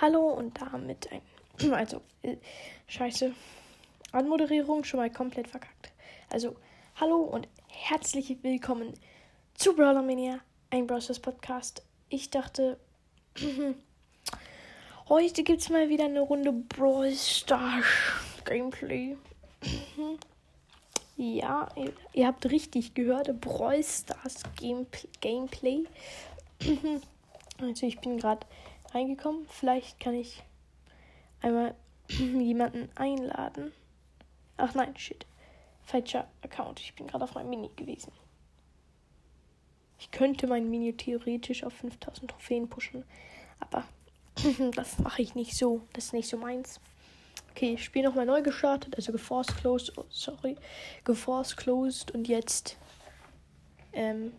Hallo und damit ein. Also, äh, scheiße. Anmoderierung schon mal komplett verkackt. Also, hallo und herzlich willkommen zu Brawler Mania, ein Browsers Podcast. Ich dachte, heute gibt es mal wieder eine Runde Brawl Stars Gameplay. ja, ihr, ihr, habt richtig gehört, Brawl Stars Gameplay. Gameplay. also, ich bin gerade reingekommen. Vielleicht kann ich einmal jemanden einladen. Ach nein, shit. Falscher Account. Ich bin gerade auf meinem Mini gewesen. Ich könnte mein Mini theoretisch auf 5000 Trophäen pushen. Aber das mache ich nicht so. Das ist nicht so meins. Okay, Spiel nochmal neu gestartet. Also geforce closed. Oh, sorry. Geforce closed. Und jetzt. Ähm.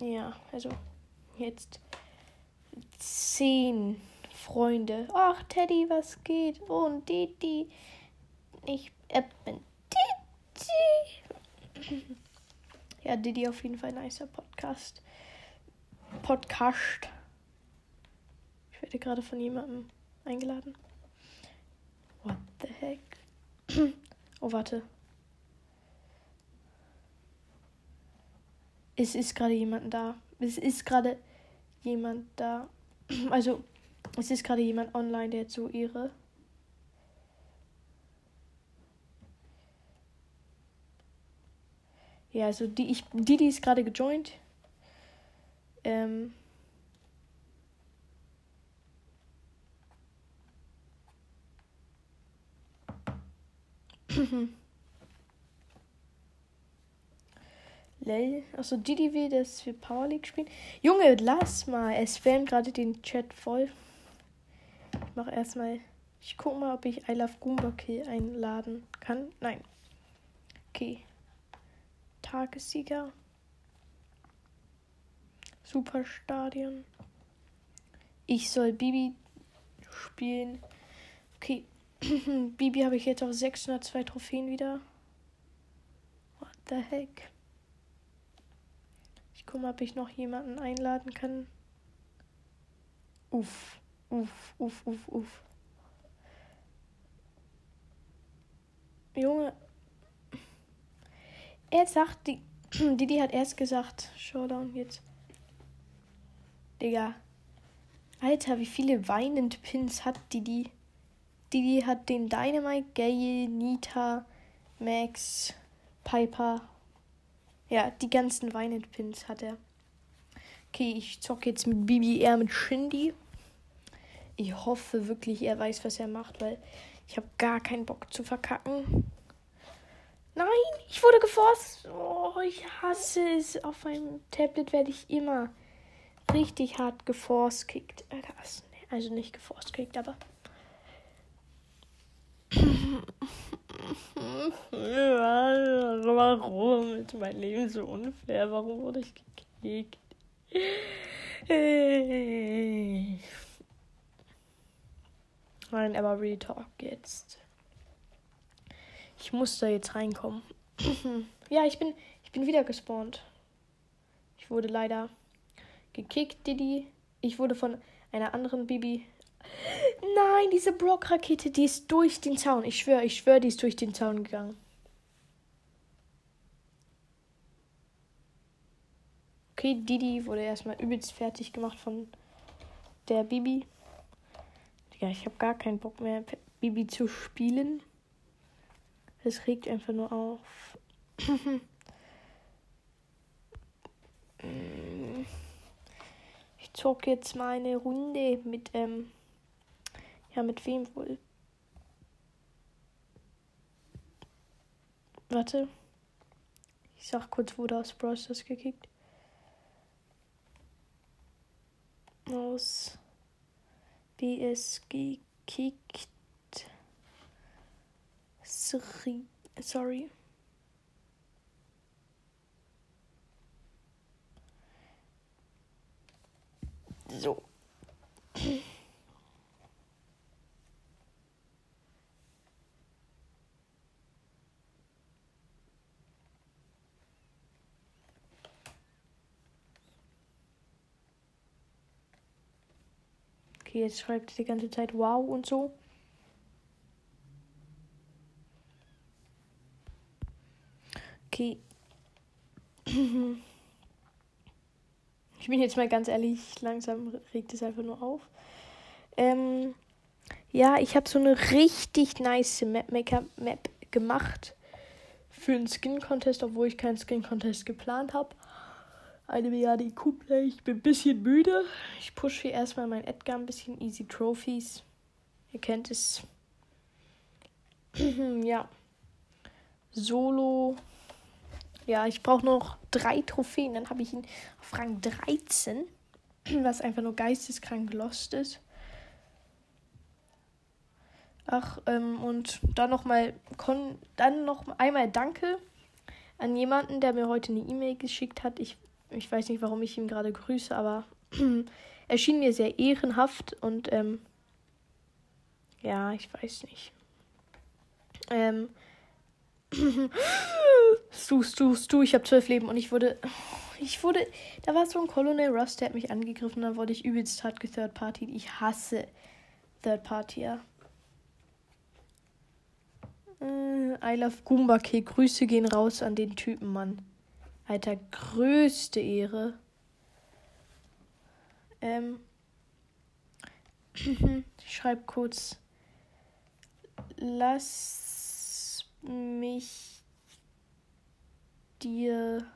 Ja, also. Jetzt zehn Freunde. Ach, Teddy, was geht? Und Didi. Ich äh, bin Didi. Ja, Didi auf jeden Fall ein nicer Podcast. Podcast. Ich werde gerade von jemandem eingeladen. What the heck? Oh, warte. Es ist gerade jemand da. Es ist gerade jemand da. Also, es ist gerade jemand online, der so ihre. Ja, also die, ich, die, die ist gerade gejoint. Ähm. Lel. Achso, Didi will, dass wir Power League spielen. Junge, lass mal. Es spammt gerade den Chat voll. Ich mach erstmal. Ich guck mal, ob ich I Love Goomba Kill einladen kann. Nein. Okay. Tagessieger. Superstadion. Ich soll Bibi spielen. Okay. Bibi habe ich jetzt auf 602 Trophäen wieder. What the heck? Ich gucke mal, ob ich noch jemanden einladen kann. Uff, uff, uff, uff, uff. Junge. Er sagt, die. Didi hat erst gesagt, Showdown jetzt. Digga. Alter, wie viele weinend Pins hat Didi? Didi hat den Dynamite, Gale, Nita, Max, Piper, ja, die ganzen Weinet-Pins hat er. Okay, ich zocke jetzt mit Bibi eher mit Shindy. Ich hoffe wirklich, er weiß, was er macht, weil ich habe gar keinen Bock zu verkacken. Nein, ich wurde geforst. Oh, ich hasse es. Auf meinem Tablet werde ich immer richtig hart geforst kickt. Äh, also nicht geforst kickt, aber Warum ist mein Leben so unfair? Warum wurde ich gekickt? Nein, aber Real Talk jetzt. Ich muss da jetzt reinkommen. ja, ich bin, ich bin wieder gespawnt. Ich wurde leider gekickt, Didi. Ich wurde von einer anderen Bibi Nein, diese Brock-Rakete, die ist durch den Zaun. Ich schwöre, ich schwöre, die ist durch den Zaun gegangen. Okay, Didi wurde erstmal übelst fertig gemacht von der Bibi. Ja, ich habe gar keinen Bock mehr, Bibi zu spielen. Es regt einfach nur auf. ich zocke jetzt mal eine Runde mit ähm, ja, mit wem wohl? Warte. Ich sag kurz, wurde aus Browsers gekickt. Aus BS gekickt. Sorry. Sorry. So. Okay, jetzt schreibt die ganze Zeit wow und so. Okay. Ich bin jetzt mal ganz ehrlich, langsam regt es einfach nur auf. Ähm, ja, ich habe so eine richtig nice Map-Maker-Map gemacht für einen Skin-Contest, obwohl ich keinen Skin-Contest geplant habe. Eine Milliarde IQ-Play. Ich bin ein bisschen müde. Ich pushe hier erstmal mein Edgar ein bisschen. Easy Trophies. Ihr kennt es. ja. Solo. Ja, ich brauche noch drei Trophäen. Dann habe ich ihn auf Rang 13. Was einfach nur geisteskrank lost ist. Ach, ähm, und dann nochmal, dann noch einmal Danke an jemanden, der mir heute eine E-Mail geschickt hat. Ich, ich weiß nicht, warum ich ihm gerade grüße, aber er schien mir sehr ehrenhaft und, ähm, ja, ich weiß nicht. Ähm, Stu, Stu, Stu, ich habe zwölf Leben und ich wurde, ich wurde, da war so ein Colonel Rust, der hat mich angegriffen, dann wurde ich übelst hart gethird Party. Ich hasse Third Party, ja. Äh, I love Goomba. Grüße gehen raus an den Typen, Mann. Alter, größte Ehre. Ähm. ich schreib kurz. Lass mich dir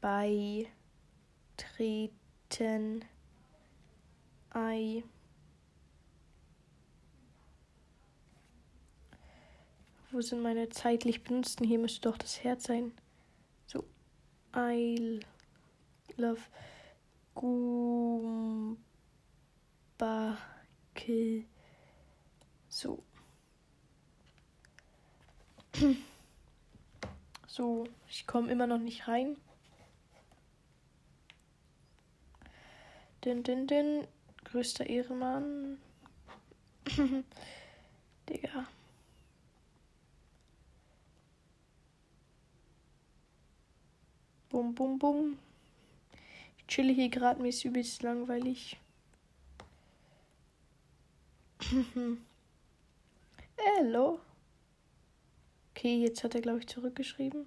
beitreten. I Wo sind meine zeitlich benutzten? Hier müsste doch das Herz sein. So. I love Gumbake. So. So, ich komme immer noch nicht rein. Din, din, din. Größter Ehrenmann. Digga. Bum, bum, bum. Ich chille hier gerade, mir ist übelst langweilig. Hallo. Okay, jetzt hat er, glaube ich, zurückgeschrieben.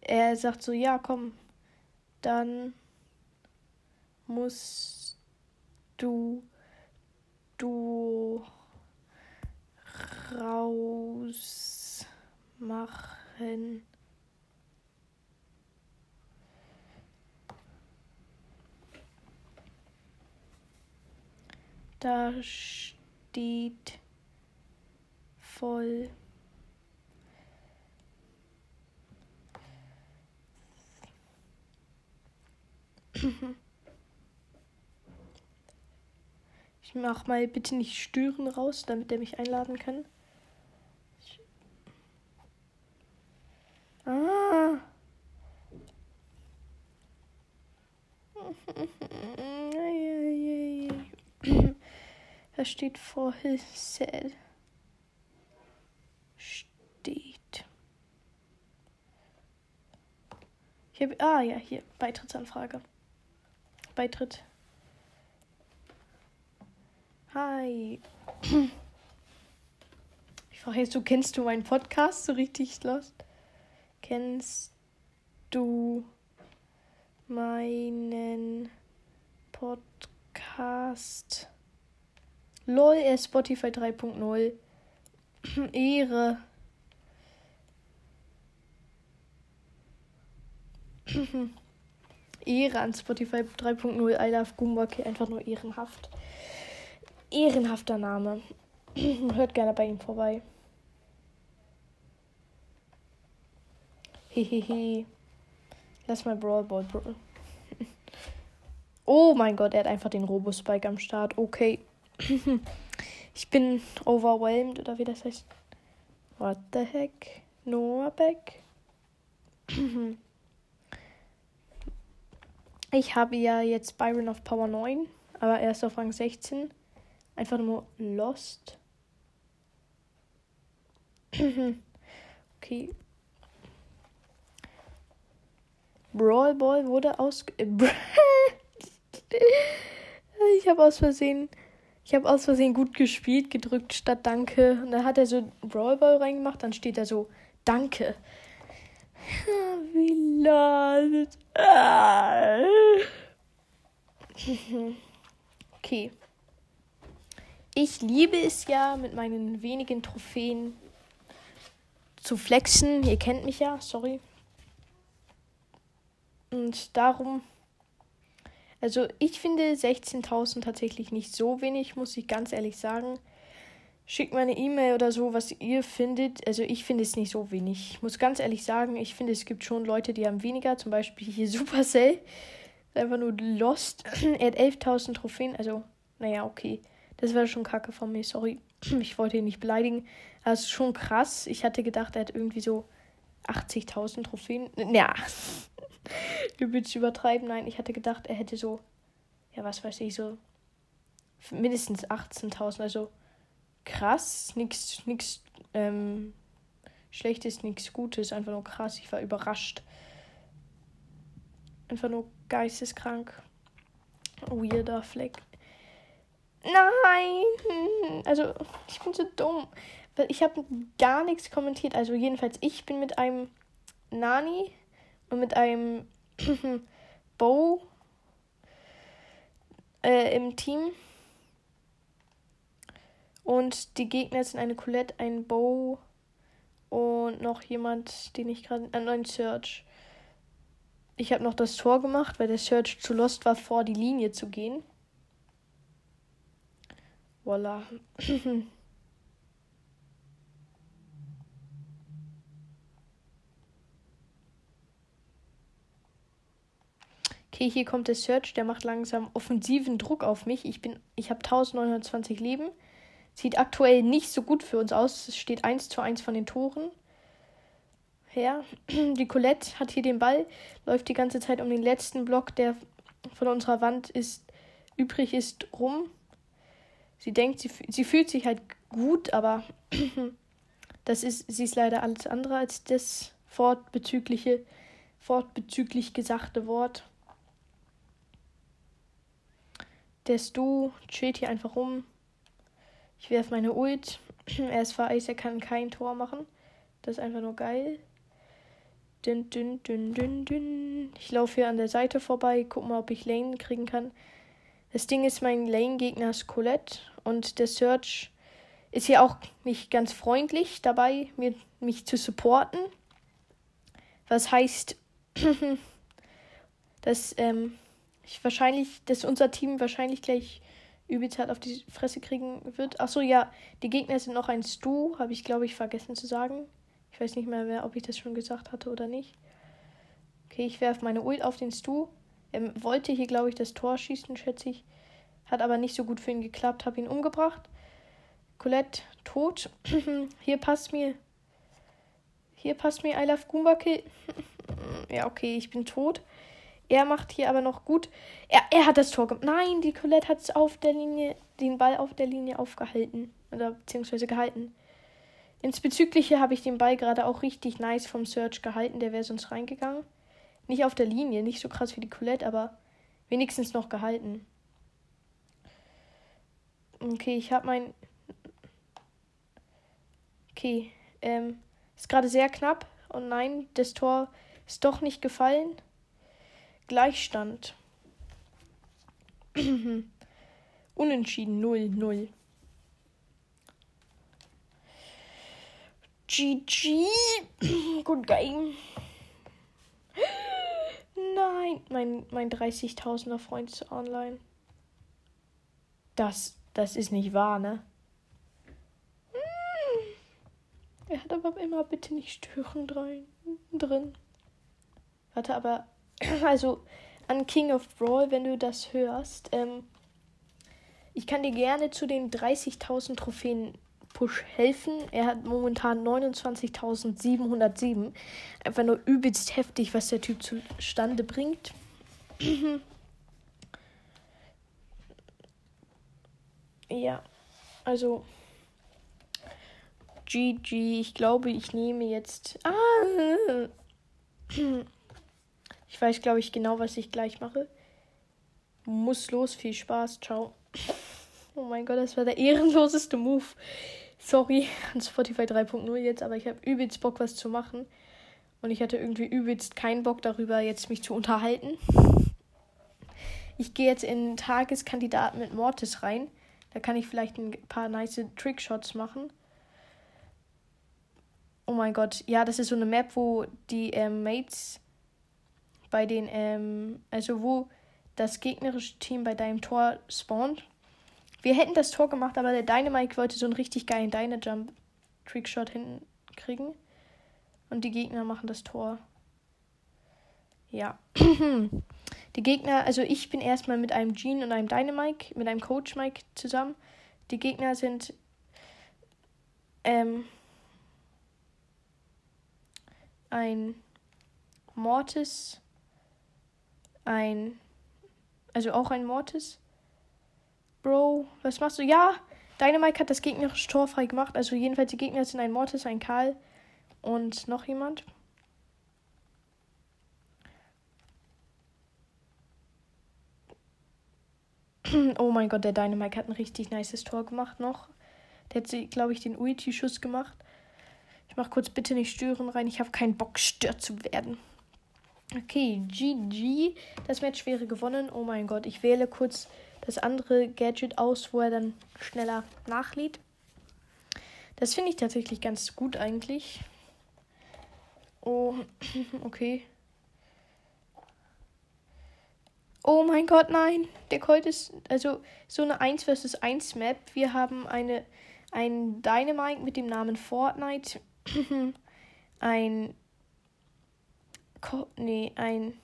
Er sagt so, ja, komm, dann musst du du raus machen. Da steht voll. Ich mach mal bitte nicht stören raus, damit er mich einladen kann. Ah. Da steht vor Cell. Steht. Ich. Ah ja, hier. Beitrittsanfrage. Beitritt. Hi. Ich frage jetzt, du kennst du meinen Podcast so richtig lost? Kennst du meinen Podcast? LOL, er ist Spotify 3.0. Ehre. Ehre an Spotify 3.0. I love Goomba. Einfach nur ehrenhaft. Ehrenhafter Name. Hört gerne bei ihm vorbei. Hehehe. Lass mal Brawl Ball, Bro. oh mein Gott, er hat einfach den Robo-Spike am Start. Okay. ich bin overwhelmed, oder wie das heißt. What the heck? Noah Beck? ich habe ja jetzt Byron auf Power 9, aber er ist auf Rang 16. Einfach nur Lost. okay. Brawl Ball wurde aus. ich habe aus Versehen. Ich habe aus Versehen gut gespielt, gedrückt statt Danke. Und dann hat er so Brawl Ball reingemacht, dann steht da so Danke. Wie laut. Okay. Ich liebe es ja, mit meinen wenigen Trophäen zu flexen. Ihr kennt mich ja, sorry. Und darum, also ich finde 16.000 tatsächlich nicht so wenig, muss ich ganz ehrlich sagen. Schickt mir eine E-Mail oder so, was ihr findet. Also ich finde es nicht so wenig. Ich muss ganz ehrlich sagen, ich finde es gibt schon Leute, die haben weniger. Zum Beispiel hier Supercell. Einfach nur Lost. er hat 11.000 Trophäen. Also, naja, okay. Das war schon kacke von mir, sorry. Ich wollte ihn nicht beleidigen. Aber es ist schon krass. Ich hatte gedacht, er hat irgendwie so 80.000 Trophäen. Ja. Du willst übertreiben. Nein, ich hatte gedacht, er hätte so, ja, was weiß ich, so mindestens 18.000. Also krass. Nichts, nichts, ähm, Schlechtes, nichts Gutes. Einfach nur krass. Ich war überrascht. Einfach nur geisteskrank. Weirder Fleck. Nein! Also, ich bin so dumm. Weil ich habe gar nichts kommentiert. Also, jedenfalls, ich bin mit einem Nani mit einem Bo äh, im Team. Und die Gegner sind eine Colette, ein Bo und noch jemand, den ich gerade. Ein neuen Search. Ich habe noch das Tor gemacht, weil der Search zu lost war, vor die Linie zu gehen. Voila. Okay, hier kommt der Search, der macht langsam offensiven Druck auf mich. Ich bin, ich habe 1920 Leben. Sieht aktuell nicht so gut für uns aus. Es steht 1 zu 1 von den Toren her. Die Colette hat hier den Ball, läuft die ganze Zeit um den letzten Block, der von unserer Wand ist, übrig ist, rum. Sie denkt, sie, sie fühlt sich halt gut, aber das ist, sie ist leider alles andere als das fortbezügliche, fortbezüglich gesagte Wort. Der Stu chillt hier einfach rum. Ich werfe meine Ult. er ist vereist, er kann kein Tor machen. Das ist einfach nur geil. Dün, dün, dün, dün, dün. Ich laufe hier an der Seite vorbei, guck mal, ob ich Lane kriegen kann. Das Ding ist, mein Lane-Gegner ist Colette und der Search ist hier auch nicht ganz freundlich dabei, mir, mich zu supporten. Was heißt, dass ähm, ich wahrscheinlich, dass unser Team wahrscheinlich gleich übelst hart auf die Fresse kriegen wird. Achso, ja, die Gegner sind noch ein Stu, habe ich glaube ich vergessen zu sagen. Ich weiß nicht mehr, mehr, ob ich das schon gesagt hatte oder nicht. Okay, ich werfe meine Ult auf den Stu. Er wollte hier, glaube ich, das Tor schießen, schätze ich. Hat aber nicht so gut für ihn geklappt. Habe ihn umgebracht. Colette tot. hier passt mir. Hier passt mir I love Goomba Kill. ja, okay, ich bin tot. Er macht hier aber noch gut. Er, er hat das Tor gemacht. Nein, die Colette hat auf der Linie, den Ball auf der Linie aufgehalten. Oder beziehungsweise gehalten. Ins Bezügliche habe ich den Ball gerade auch richtig nice vom Search gehalten. Der wäre sonst reingegangen. Nicht auf der Linie, nicht so krass wie die Colette, aber wenigstens noch gehalten. Okay, ich habe mein. Okay, ähm, ist gerade sehr knapp. Und nein, das Tor ist doch nicht gefallen. Gleichstand. Unentschieden 0-0. GG. Good game. Nein, mein, mein 30.000er Freund ist online. Das, das ist nicht wahr, ne? Er hat aber immer bitte nicht stören drin. drin. Warte, aber, also an King of Brawl, wenn du das hörst, ähm, ich kann dir gerne zu den 30.000 Trophäen Push helfen. Er hat momentan 29.707. Einfach nur übelst heftig, was der Typ zustande bringt. ja, also GG. Ich glaube, ich nehme jetzt. Ah, ich weiß, glaube ich, genau, was ich gleich mache. Muss los, viel Spaß, ciao. Oh mein Gott, das war der ehrenloseste Move. Sorry an Spotify 3.0 jetzt, aber ich habe übelst Bock, was zu machen. Und ich hatte irgendwie übelst keinen Bock darüber, jetzt mich zu unterhalten. Ich gehe jetzt in Tageskandidaten mit Mortis rein. Da kann ich vielleicht ein paar nice Trickshots machen. Oh mein Gott, ja, das ist so eine Map, wo die ähm, Mates bei den, ähm, also wo das gegnerische Team bei deinem Tor spawnt. Wir hätten das Tor gemacht, aber der Dynamite wollte so einen richtig geilen Dynajump Trickshot hinkriegen. Und die Gegner machen das Tor. Ja. Die Gegner, also ich bin erstmal mit einem Gene und einem Dynamite, mit einem Coach Mike zusammen. Die Gegner sind ähm, ein Mortis, ein, also auch ein Mortis. Bro, was machst du? Ja, Dynamite hat das gegnerische Tor frei gemacht. Also jedenfalls die Gegner sind ein Mortis, ein Karl und noch jemand. Oh mein Gott, der Dynamite hat ein richtig nices Tor gemacht noch. Der hat, glaube ich, den Uiti-Schuss gemacht. Ich mach kurz bitte nicht stören rein. Ich habe keinen Bock, stört zu werden. Okay, GG. Das Match wäre gewonnen. Oh mein Gott, ich wähle kurz das andere Gadget aus, wo er dann schneller nachlädt. Das finde ich tatsächlich ganz gut eigentlich. Oh, okay. Oh mein Gott, nein. Der Colt ist also so eine 1 vs 1 Map. Wir haben eine ein Dynamite mit dem Namen Fortnite. ein nee, ein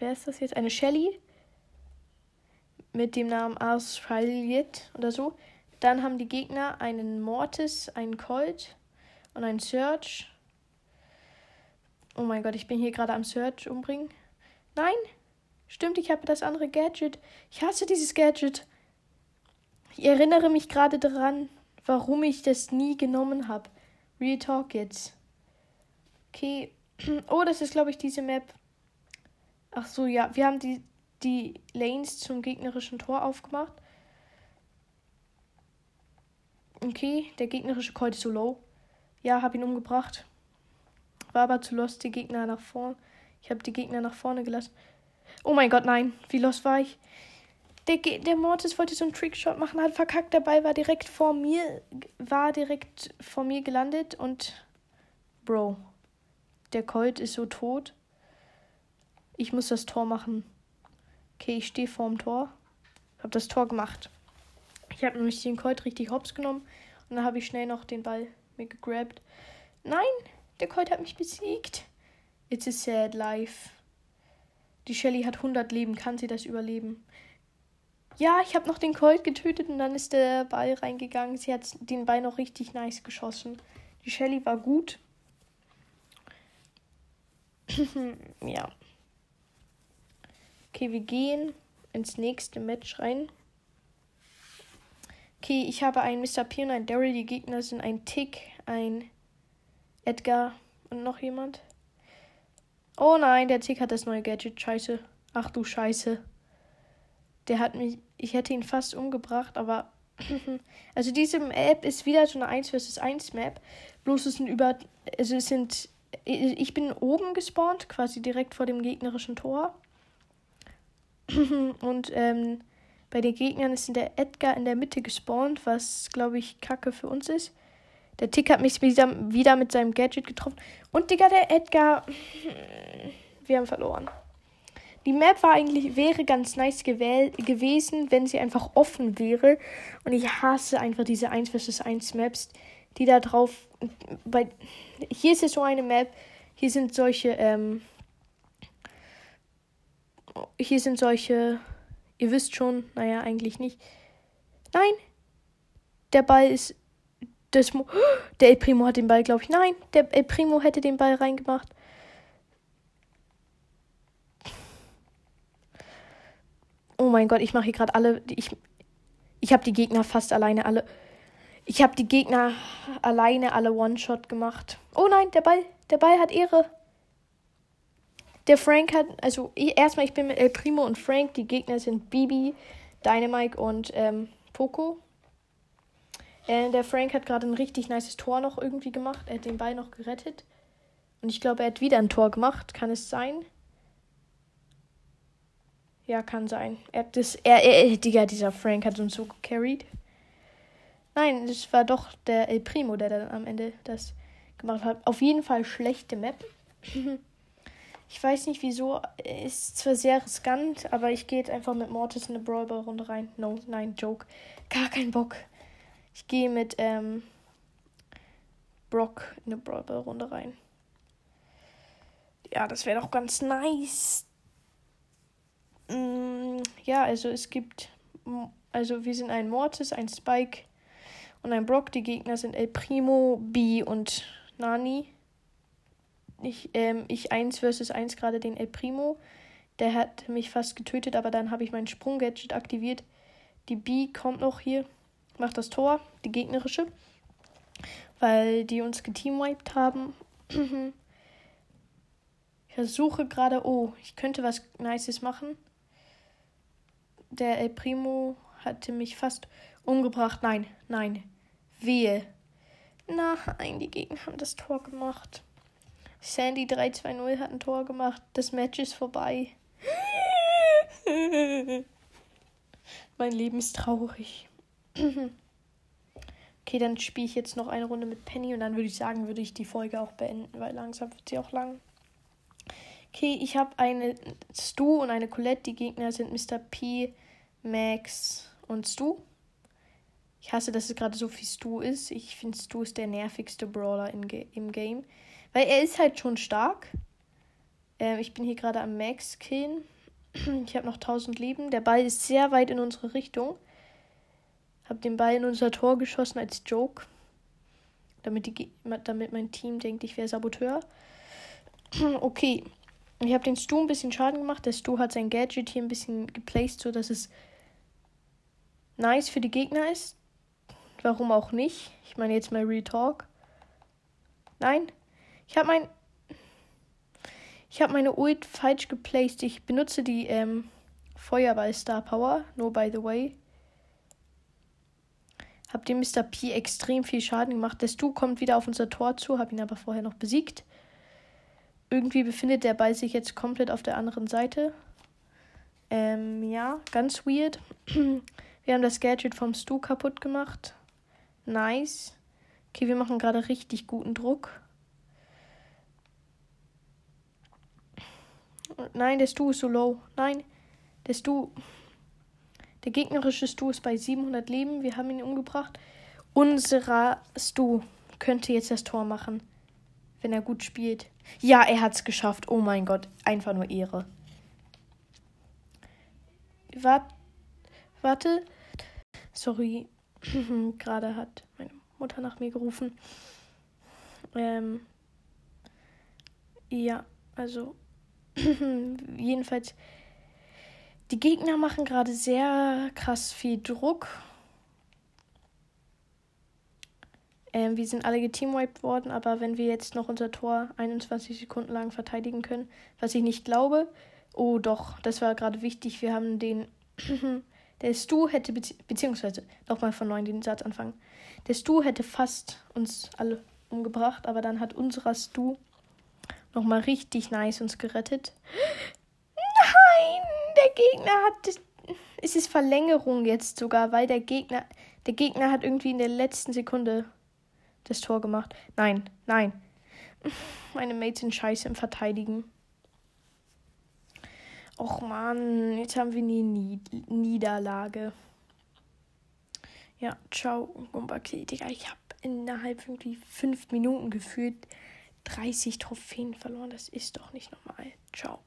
wer ist das jetzt? Eine Shelly mit dem Namen Australiet oder so. Dann haben die Gegner einen Mortis, einen Colt und einen Search. Oh mein Gott, ich bin hier gerade am Search umbringen. Nein, stimmt, ich habe das andere Gadget. Ich hasse dieses Gadget. Ich erinnere mich gerade daran, warum ich das nie genommen habe. Real Talk jetzt. Okay. Oh, das ist, glaube ich, diese Map. Ach so, ja. Wir haben die, die Lanes zum gegnerischen Tor aufgemacht. Okay, der gegnerische Colt ist so low. Ja, hab ihn umgebracht. War aber zu lost, die Gegner nach vorne. Ich habe die Gegner nach vorne gelassen. Oh mein Gott, nein. Wie lost war ich? Der, der Mortis wollte so einen Trickshot machen, hat verkackt. Dabei war direkt vor mir, war direkt vor mir gelandet und Bro, der Colt ist so tot. Ich muss das Tor machen. Okay, ich stehe vorm Tor. Hab das Tor gemacht. Ich habe nämlich den Colt richtig hops genommen und dann habe ich schnell noch den Ball mir gegrabt. Nein, der Colt hat mich besiegt. It's a sad life. Die Shelly hat 100 Leben. Kann sie das überleben? Ja, ich habe noch den Colt getötet und dann ist der Ball reingegangen. Sie hat den Ball noch richtig nice geschossen. Die Shelly war gut. ja. Okay, wir gehen ins nächste Match rein. Okay, ich habe einen Mr. P und einen Daryl. Die Gegner sind ein Tick, ein Edgar und noch jemand. Oh nein, der Tick hat das neue Gadget. Scheiße. Ach du Scheiße. Der hat mich. Ich hätte ihn fast umgebracht, aber. also diese Map ist wieder so eine 1 vs 1 Map. Bloß es sind über. Also es sind. Ich bin oben gespawnt, quasi direkt vor dem gegnerischen Tor. Und ähm, bei den Gegnern ist der Edgar in der Mitte gespawnt, was, glaube ich, kacke für uns ist. Der Tick hat mich wieder, wieder mit seinem Gadget getroffen. Und, Digga, der Edgar. Wir haben verloren. Die Map war eigentlich, wäre ganz nice gewesen, wenn sie einfach offen wäre. Und ich hasse einfach diese 1 vs 1 Maps, die da drauf. Bei, hier ist es so eine Map. Hier sind solche, ähm, hier sind solche, ihr wisst schon, naja, eigentlich nicht. Nein, der Ball ist, das, der El Primo hat den Ball, glaube ich. Nein, der El Primo hätte den Ball reingemacht. Oh mein Gott, ich mache hier gerade alle, ich, ich habe die Gegner fast alleine alle, ich habe die Gegner alleine alle One-Shot gemacht. Oh nein, der Ball, der Ball hat Ehre. Der Frank hat, also erstmal, ich bin mit El Primo und Frank. Die Gegner sind Bibi, Dynamite und ähm, Poco. Äh, der Frank hat gerade ein richtig nices Tor noch irgendwie gemacht. Er hat den Ball noch gerettet. Und ich glaube, er hat wieder ein Tor gemacht. Kann es sein? Ja, kann sein. Er hat das. Er, er, Digga, dieser Frank hat uns so gecarried. Nein, das war doch der El Primo, der dann am Ende das gemacht hat. Auf jeden Fall schlechte Map. ich weiß nicht wieso. Ist zwar sehr riskant, aber ich gehe jetzt einfach mit Mortis in eine Brawlball-Runde rein. No, nein, Joke. Gar kein Bock. Ich gehe mit ähm, Brock in eine Brawlball-Runde rein. Ja, das wäre doch ganz nice. Mm, ja, also es gibt. Also wir sind ein Mortis, ein Spike und ein Brock. Die Gegner sind El Primo, B und Nani. Ich, ähm, ich 1 versus 1 gerade den El Primo. Der hat mich fast getötet, aber dann habe ich mein Sprunggadget aktiviert. Die B kommt noch hier, macht das Tor, die gegnerische. Weil die uns geteamwiped haben. ich versuche gerade, oh, ich könnte was Nices machen. Der El Primo hatte mich fast umgebracht. Nein, nein. Wehe. Nein, die Gegner haben das Tor gemacht. Sandy 320 hat ein Tor gemacht. Das Match ist vorbei. mein Leben ist traurig. okay, dann spiele ich jetzt noch eine Runde mit Penny und dann würde ich sagen, würde ich die Folge auch beenden, weil langsam wird sie auch lang. Okay, ich habe eine Stu und eine Colette. Die Gegner sind Mr. P, Max und Stu. Ich hasse, dass es gerade so viel Stu ist. Ich finde, Stu ist der nervigste Brawler in, im Game. Weil er ist halt schon stark. Ähm, ich bin hier gerade am Max killen. Ich habe noch 1000 Leben. Der Ball ist sehr weit in unsere Richtung. Habe den Ball in unser Tor geschossen als Joke. Damit, die, damit mein Team denkt, ich wäre Saboteur. okay. Ich habe den Stu ein bisschen Schaden gemacht. Der Stu hat sein Gadget hier ein bisschen geplaced, sodass es nice für die Gegner ist. Warum auch nicht? Ich meine jetzt mal Retalk. Nein, ich habe mein ich habe meine Ult falsch geplaced. Ich benutze die ähm, Feuerball Star Power, nur by the way. Hab dem Mr. P extrem viel Schaden gemacht. Der Stu kommt wieder auf unser Tor zu, hab ihn aber vorher noch besiegt. Irgendwie befindet der Ball sich jetzt komplett auf der anderen Seite. Ähm, ja, ganz weird. Wir haben das Gadget vom Stu kaputt gemacht. Nice. Okay, wir machen gerade richtig guten Druck. Nein, der Stu ist so low. Nein, der Stu. Der gegnerische Stu ist bei 700 Leben. Wir haben ihn umgebracht. Unserer Stu könnte jetzt das Tor machen, wenn er gut spielt. Ja, er hat es geschafft. Oh mein Gott, einfach nur Ehre. Wart, warte. Sorry, Gerade hat meine Mutter nach mir gerufen. Ähm, ja, also jedenfalls, die Gegner machen gerade sehr krass viel Druck. Ähm, wir sind alle geteamwiped worden, aber wenn wir jetzt noch unser Tor 21 Sekunden lang verteidigen können, was ich nicht glaube, oh doch, das war gerade wichtig, wir haben den Der Stu hätte, bezieh beziehungsweise nochmal von neuem den Satz anfangen. Der Stu hätte fast uns alle umgebracht, aber dann hat unserer Stu nochmal richtig nice uns gerettet. Nein, der Gegner hat. Es ist Verlängerung jetzt sogar, weil der Gegner. Der Gegner hat irgendwie in der letzten Sekunde das Tor gemacht. Nein, nein. Meine Mates sind scheiße im Verteidigen. Och man, jetzt haben wir eine Niederlage. Ja, ciao, Gumbaki. Digga, ich habe innerhalb irgendwie fünf Minuten gefühlt 30 Trophäen verloren. Das ist doch nicht normal. Ciao.